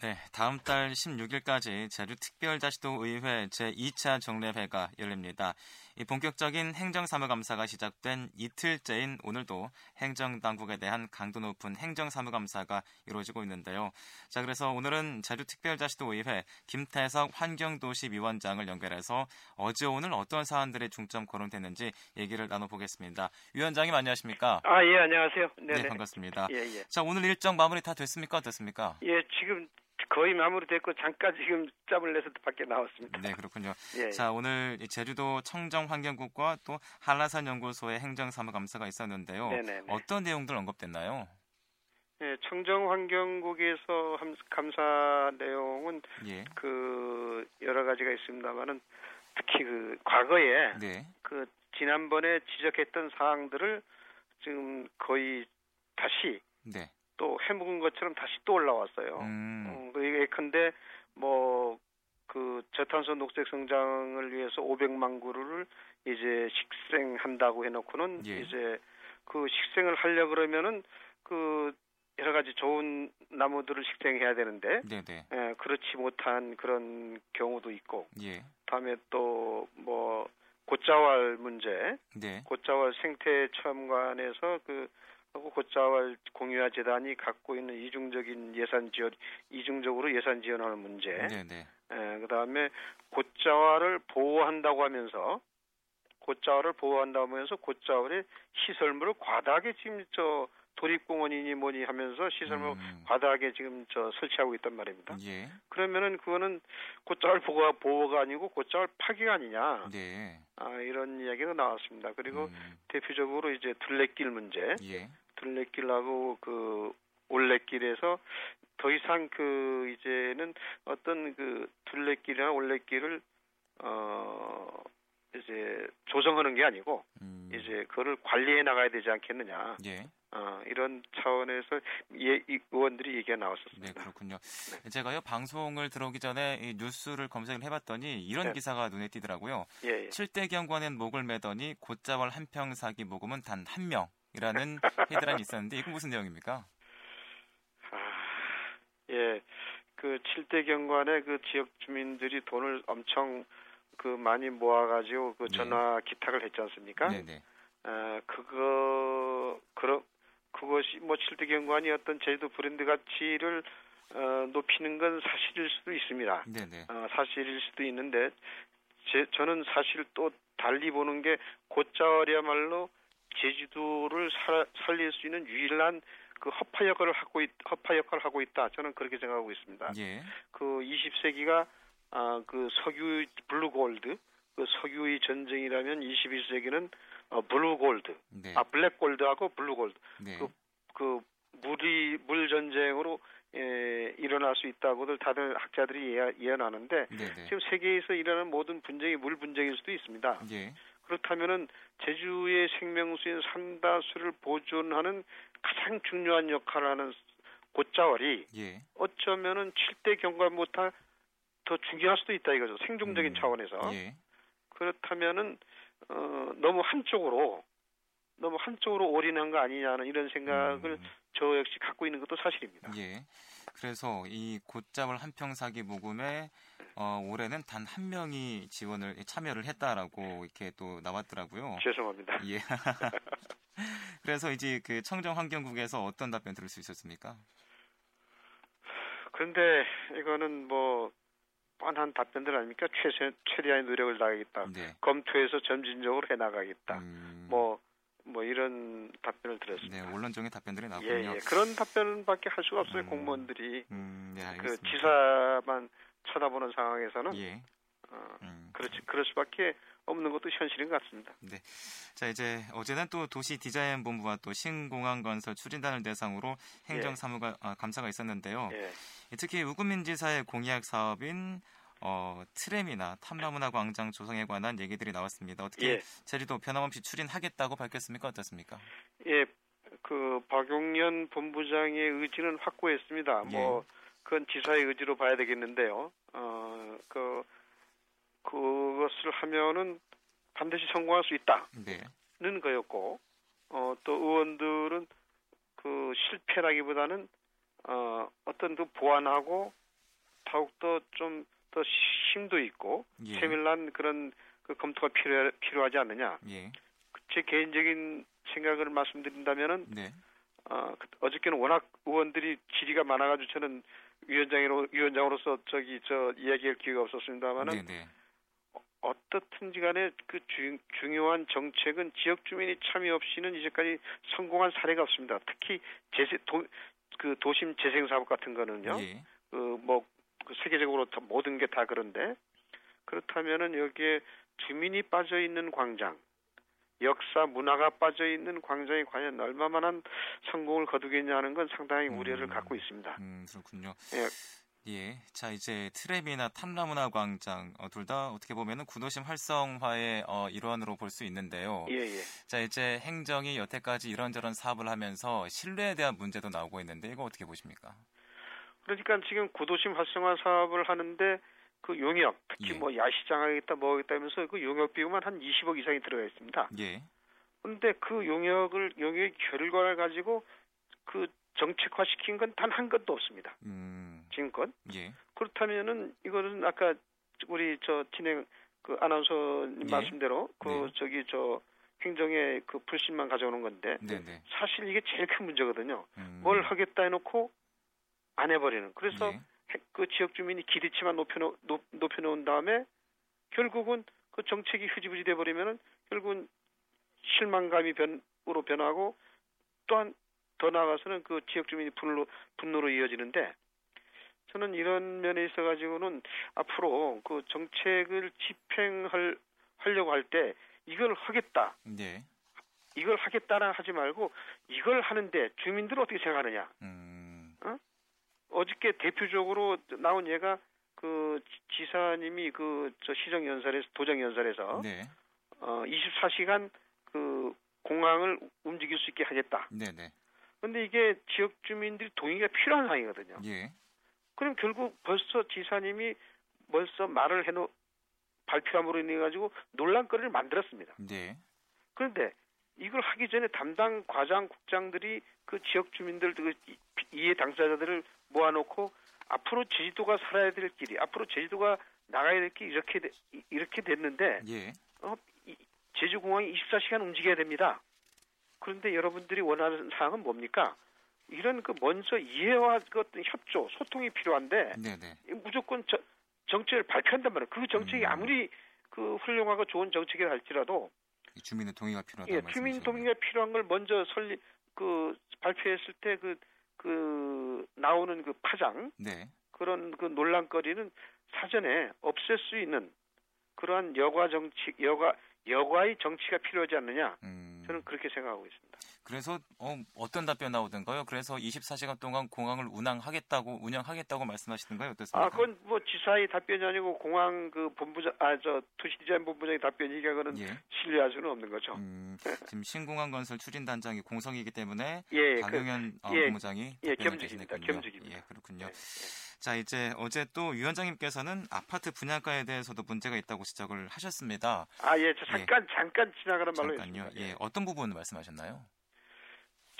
네, 다음 달 16일까지 제주특별자치도 의회 제2차 정례회가 열립니다. 이 본격적인 행정사무감사가 시작된 이틀째인 오늘도 행정당국에 대한 강도 높은 행정사무감사가 이루어지고 있는데요. 자, 그래서 오늘은 제주특별자치도 의회 김태석 환경도시위원장을 연결해서 어제 오늘 어떤 사안들이 중점 거론됐는지 얘기를 나눠보겠습니다. 위원장님 안녕하십니까? 아, 예, 안녕하세요. 네네. 네, 반갑습니다. 예, 예. 자, 오늘 일정 마무리 다 됐습니까? 어떻습니까? 예, 지금 거의 마무리됐고 잠깐 지금 짬을 내서 밖에 나왔습니다. 네, 그렇군요. 예, 자, 오늘 제주도 청정환경국과 또 한라산 연구소의 행정사무감사가 있었는데요. 네네네. 어떤 내용들 언급됐나요? 예, 청정환경국에서 감사 내용은 예. 그 여러 가지가 있습니다만은 특히 그 과거에 네. 그 지난번에 지적했던 사항들을 지금 거의 다시 네. 또 해묵은 것처럼 다시 또 올라왔어요. 음. 어, 예컨대 뭐 그 저탄소 녹색 성장을 위해서 500만 그루를 이제 식생한다고 해놓고는 예. 이제 그 식생을 하려 그러면은 그 여러 가지 좋은 나무들을 식생해야 되는데 네네. 예, 그렇지 못한 그런 경우도 있고 예. 다음에 또뭐 고자왈 문제 네. 고자왈 생태 체험관에서 그 하고 고자왈 공유화 재단이 갖고 있는 이중적인 예산 지원, 이중적으로 예산 지원하는 문제. 네네. 예, 그다음에 고자왈을 보호한다고 하면서 고자왈을 보호한다고 하면서 고자왈의 시설물을 과다하게 지금 저 도립공원이니 뭐니 하면서 시설물 음. 과다하게 지금 저 설치하고 있단 말입니다. 예. 그러면은 그거는 고자왈 보호가 보호가 아니고 고자왈 파기가 아니냐. 네. 아 이런 이야기가 나왔습니다. 그리고 음. 대표적으로 이제 둘레길 문제. 예. 둘레길하고 그 올레길에서 더 이상 그 이제는 어떤 그 둘레길이나 올레길을 어 이제 조성하는 게 아니고 음. 이제 그거를 관리해 나가야 되지 않겠느냐. 예. 어, 이런 차원에서 예, 의원들이 얘기가 나왔었습니다. 네, 그렇군요. 네. 제가요 방송을 들어오기 전에 이 뉴스를 검색을 해봤더니 이런 네. 기사가 눈에 띄더라고요. 예, 예. 7대 경관엔 목을 매더니 곧자월 한 평 사기 모금은 단 한 명이라는 헤드라인이 있었는데 이건 무슨 내용입니까? 아, 예, 그 7대 경관에 그 지역 주민들이 돈을 엄청 그 많이 모아가지고 그 네. 전화 기탁을 했지 않습니까? 네, 네. 아, 그거 그것이 뭐 7대 경관이 어떤 제주도 브랜드 가치를 어, 높이는 건 사실일 수도 있습니다. 네네. 어, 사실일 수도 있는데 제, 저는 사실 또 달리 보는 게 곶자왈이야말로 제주도를 살, 살릴 수 있는 유일한 그 허파 역할을 하고 있, 허파 역할을 하고 있다. 저는 그렇게 생각하고 있습니다. 예. 그 20세기가 아, 그 석유 blue gold, 그 석유의 전쟁이라면 21세기는 어, blue gold, 네. 아 black gold하고 blue gold, 네. 그, 그 물이 물 전쟁으로 예, 일어날 수 있다고들 다들 학자들이 예, 예언하는데 네네. 네. 지금 세계에서 일어나는 모든 분쟁이 물 분쟁일 수도 있습니다. 예. 그렇다면은 제주의 생명수인 삼다수를 보존하는 가장 중요한 역할을 하는 곶자왈이 예. 어쩌면은 7대 경관보다 더 중요할 수도 있다 이거죠. 생존적인 음. 차원에서. 예. 그렇다면은 어, 너무 한쪽으로 너무 한쪽으로 올인한 거 아니냐는 이런 생각을 음. 저 역시 갖고 있는 것도 사실입니다. 예. 그래서 이 곧잡을 한평 사기 모금에 어, 올해는 단 한 명이 지원을 참여를 했다라고 이렇게 또 나왔더라고요. 죄송합니다. 예. 그래서 이제 그 청정 환경국에서 어떤 답변 들을 수 있었습니까? 그런데 이거는 뭐 뻔한 답변들 아닙니까? 최세, 최대한의 노력을 다하겠다. 네. 검토해서 점진적으로 해나가겠다. 음... 뭐, 뭐 이런 답변을 들었습니다. 네, 원론적인 답변들이 나왔군요. 예, 예. 그런 답변밖에 할 수가 없어요. 음... 공무원들이 음, 네, 그 지사만 쳐다보는 상황에서는 예. 어, 음. 그렇지 그럴 수밖에 없는 것도 현실인 것 같습니다. 네. 자 이제 어제는 또 도시 디자인 본부와 또 신공항 건설 추진단을 대상으로 행정 사무가 예. 아, 감사가 있었는데요. 예. 특히 우구민지사의 공약 사업인 어, 트램이나 탐라문화 광장 조성에 관한 얘기들이 나왔습니다. 어떻게 예. 제주도 변함없이 추진하겠다고 밝혔습니까? 어떻습니까? 예, 그 박용년 본부장의 의지는 확고했습니다. 예. 뭐 그건 지사의 의지로 봐야 되겠는데요. 어, 그 그것을 하면은 반드시 성공할 수 있다는 네. 거였고, 어, 또 의원들은 그 실패라기보다는 어, 어떤 그 보완하고 더욱더 좀더 심도 있고 예. 세밀한 그런 그 검토가 필요 필요하지 않느냐. 예. 제 개인적인 생각을 말씀드린다면은 네. 어, 그, 어저께는 워낙 의원들이 질의가 많아가지고 저는 위원장으로 위원장으로서 저기 저 이야기할 기회가 없었습니다만은 네, 네. 어떻든지 간에 그 주, 중요한 정책은 지역 주민이 참여 없이는 이제까지 성공한 사례가 없습니다. 특히 재세, 도, 그 도심 재생 사업 같은 거는요. 예. 그뭐 그 세계적으로 모든 게 다 그런데 그렇다면은 여기에 주민이 빠져 있는 광장, 역사 문화가 빠져 있는 광장이 과연 얼마만한 성공을 거두겠냐는 건 상당히 우려를 음, 갖고 있습니다. 음, 그렇군요. 예. 예. 자, 이제 트랩이나 탐라문화 광장 어, 둘 다 어떻게 보면은 구도심 활성화의 어, 일환으로 볼 수 있는데요. 예, 예. 자, 이제 행정이 여태까지 이런저런 사업을 하면서 신뢰에 대한 문제도 나오고 있는데 이거 어떻게 보십니까? 그러니까 지금 구도심 활성화 사업을 하는데 그 용역, 특히 예. 뭐 야시장 하겠다 뭐 하겠다 하면서 그 용역 비용만 한 20억 이상이 들어가 있습니다. 예. 근데 그 용역을 용역 결과를 가지고 그 정책화 시킨 건 단 한 건도 없습니다. 음. 지금껏. 예. 그렇다면은 이거는 아까 우리 저 진행 그 아나운서님 예. 말씀대로 그 네. 저기 저 행정의 그 불신만 가져오는 건데 네네. 네. 사실 이게 제일 큰 문제거든요. 음. 뭘 하겠다 해놓고 안 해버리는. 그래서 예. 그 지역 주민이 기대치만 높여놓 높, 높여놓은 다음에 결국은 그 정책이 흐지부지 돼버리면은 결국은 실망감이 변으로 변하고 또한 더 나아가서는 그 지역 주민이 분노로, 분노로 이어지는데 저는 이런 면에 있어 가지고는 앞으로 그 정책을 집행할 하려고 할 때 이걸 하겠다. 네. 이걸 하겠다라 하지 말고 이걸 하는데 주민들은 어떻게 생각하느냐. 음. 어? 어저께 대표적으로 나온 예가 그 지사님이 그 저 시정 연설에서 도정 연설에서 네. 어 24시간 그 공항을 움직일 수 있게 하겠다. 네네. 네. 근데 이게 지역 주민들이 동의가 필요한 상황이거든요. 예. 그럼 결국 벌써 지사님이 벌써 말을 해놓 발표함으로 인해 가지고 논란거리를 만들었습니다. 네. 그런데 이걸 하기 전에 담당 과장 국장들이 그 지역 주민들 그 이해 당사자들을 모아놓고 앞으로 제주도가 살아야 될 길이 앞으로 제주도가 나가야 될 길이 이렇게 이렇게 됐는데 예. 어, 제주공항이 24시간 움직여야 됩니다. 그런데 여러분들이 원하는 사항은 뭡니까? 이런 그 먼저 이해와 그 어떤 협조, 소통이 필요한데 네네. 무조건 저, 정책을 발표한단 말이에요. 그 정책이 음. 아무리 그 훌륭하고 좋은 정책이라 할지라도 주민의 동의가 필요하다. 예, 주민 동의가 필요한 걸 먼저 설리 그 발표했을 때 그그 그 나오는 그 파장 네. 그런 그 논란거리는 사전에 없앨 수 있는 그러한 여과 정치 여과 여과의 정치가 필요하지 않느냐. 음. 저는 그렇게 생각하고 있습니다. 그래서 어, 어떤 답변 나오던가요? 그래서 24시간 동안 공항을 운항하겠다고 운영하겠다고 말씀하시는가요? 어떻습니까? 아, 그건 뭐 지사의 답변이 아니고 공항 그 본부장 아 저 도시디자인 본부장의 답변이니까 그거는 예. 신뢰할 수는 없는 거죠. 음, 지금 신공항 건설 추진 단장이 공성이기 때문에 예, 그 박용현 그, 예, 본부장이 예, 겸직입니다. 겸직입니다. 예, 그렇군요. 예, 예. 자, 이제 어제 또 위원장님께서는 아파트 분양가에 대해서도 문제가 있다고 지적을 하셨습니다. 아, 예, 잠깐 잠깐 지나가는 말로 잠깐요. 예, 어떤 부분 말씀하셨나요?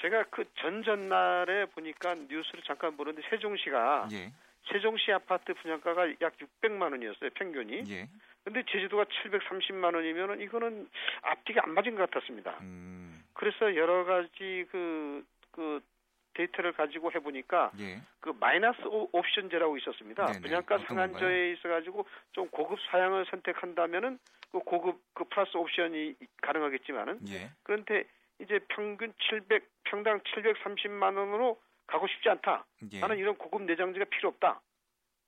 제가 그 전전날에 보니까 뉴스를 잠깐 보는데 세종시가 예. 세종시 아파트 분양가가 약 600만 원이었어요 평균이. 예. 근데 제주도가 730만 원이면은 이거는 앞뒤가 안 맞은 것 같았습니다. 음. 그래서 여러 가지 그, 그 데이터를 가지고 해보니까 예. 그 마이너스 옵션제라고 있었습니다. 네네. 분양가 상한제에 있어가지고 좀 고급 사양을 선택한다면은 그 고급 그 플러스 옵션이 가능하겠지만은 예. 그런데 이제 평균 700 평당 730만 원으로 가고 싶지 않다. 예. 나는 이런 고급 내장재가 필요 없다.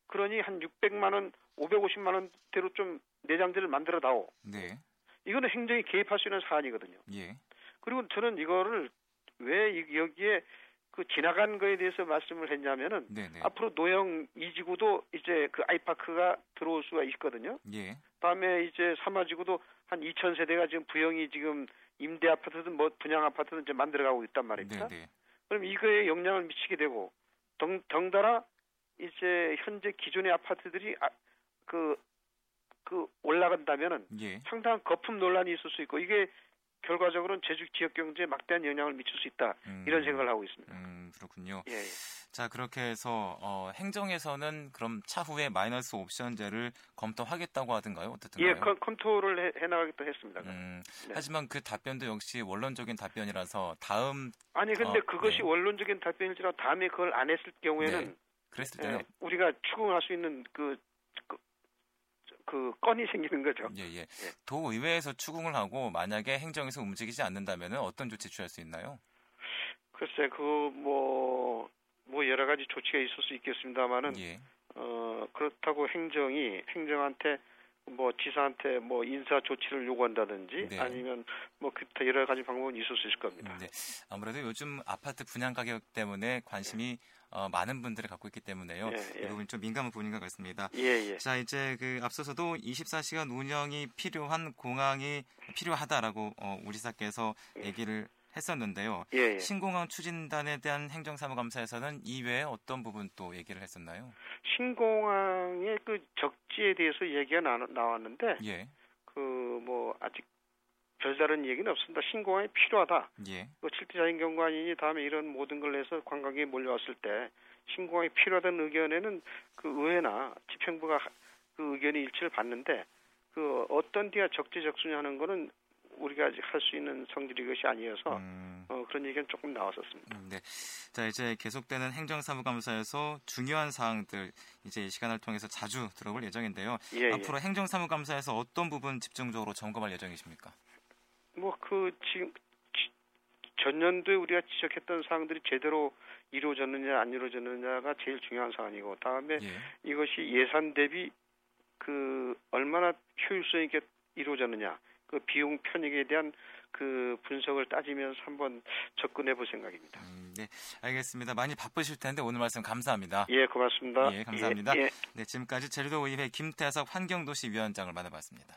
그러니 한 600만 원, 550만 원대로 좀 내장재를 만들어 다오. 네. 이거는 행정이 개입할 수 있는 사안이거든요. 예. 그리고 저는 이거를 왜 여기에 그 지나간 거에 대해서 말씀을 했냐면은 네네. 앞으로 노영 이지구도 이제 그 아이파크가 들어올 수가 있거든요. 예. 다음에 이제 사마지구도 한 2천 세대가 지금 부영이 지금 임대 아파트든 뭐 분양 아파트든 이제 만들어가고 있단 말입니다. 네네. 그럼 이거에 영향을 미치게 되고 덩, 덩달아 이제 현재 기존의 아파트들이 아, 그, 그 올라간다면은 예. 상당한 거품 논란이 있을 수 있고 이게 결과적으로는 제주 지역 경제에 막대한 영향을 미칠 수 있다 음, 이런 생각을 하고 있습니다. 음, 그렇군요. 예, 예. 자 그렇게 해서 어, 행정에서는 그럼 차후에 마이너스 옵션제를 검토하겠다고 하던가요? 어떻든가요? 예, 검, 검토를 해, 나가겠다 했습니다. 음, 네. 하지만 그 답변도 역시 원론적인 답변이라서 다음 아니 근데 어, 그것이 네. 원론적인 답변일지라도 다음에 그걸 안 했을 경우에는 네. 그랬을 때는 예, 우리가 추궁할 수 있는 그, 그, 그 건이 생기는 거죠. 예, 예. 예. 도의회에서 추궁을 하고 만약에 행정에서 움직이지 않는다면 어떤 조치 취할 수 있나요? 글쎄, 그, 뭐, 뭐 여러 가지 조치가 있을 수 있겠습니다만은, 예. 어, 그렇다고 행정이, 행정한테 뭐 지사한테 뭐 인사 조치를 요구한다든지 네. 아니면 뭐 기타 여러 가지 방법은 있을 수 있을 겁니다. 네. 아무래도 요즘 아파트 분양 가격 때문에 관심이 어, 많은 분들이 갖고 있기 때문에요. 예, 예. 이 부분 좀 민감한 부분인 것 같습니다. 예, 예. 자 이제 그 앞서서도 24시간 운영이 필요한 공항이 필요하다라고 어, 우리 사께서 얘기를 했었는데요. 예, 예. 신공항 추진단에 대한 행정사무감사에서는 이외에 어떤 부분 또 얘기를 했었나요? 신공항의 그 적지에 대해서 얘기가 나, 나왔는데 예. 그뭐 아직 별다른 얘기는 없습니다. 신공항이 필요하다. 예. 그 7대 자연 경관이니 다음에 이런 모든 걸 해서 관광객이 몰려왔을 때 신공항이 필요하다는 의견에는 그 의회나 집행부가 그 의견이 일치를 받는데 그 어떤 데가 적재적소냐는 거는 우리가 아직 할 수 있는 성질이 것이 아니어서 음. 어, 그런 얘기는 조금 나왔었습니다. 음, 네. 자 이제 계속되는 행정사무감사에서 중요한 사항들 이제 이 시간을 통해서 자주 들어볼 예정인데요. 예, 예. 앞으로 예. 행정사무감사에서 어떤 부분 집중적으로 점검할 예정이십니까? 뭐 그 지금 전년도에 우리가 지적했던 사항들이 제대로 이루어졌느냐 안 이루어졌느냐가 제일 중요한 사안이고 다음에 예. 이것이 예산 대비 그 얼마나 효율성 있게 이루어졌느냐 그 비용 편익에 대한 그 분석을 따지면서 한번 접근해 볼 생각입니다. 음, 네, 알겠습니다. 많이 바쁘실 텐데 오늘 말씀 감사합니다. 예, 고맙습니다. 예, 감사합니다. 예, 예. 네, 지금까지 제주도 의회 김태석 환경도시 위원장을 만나봤습니다.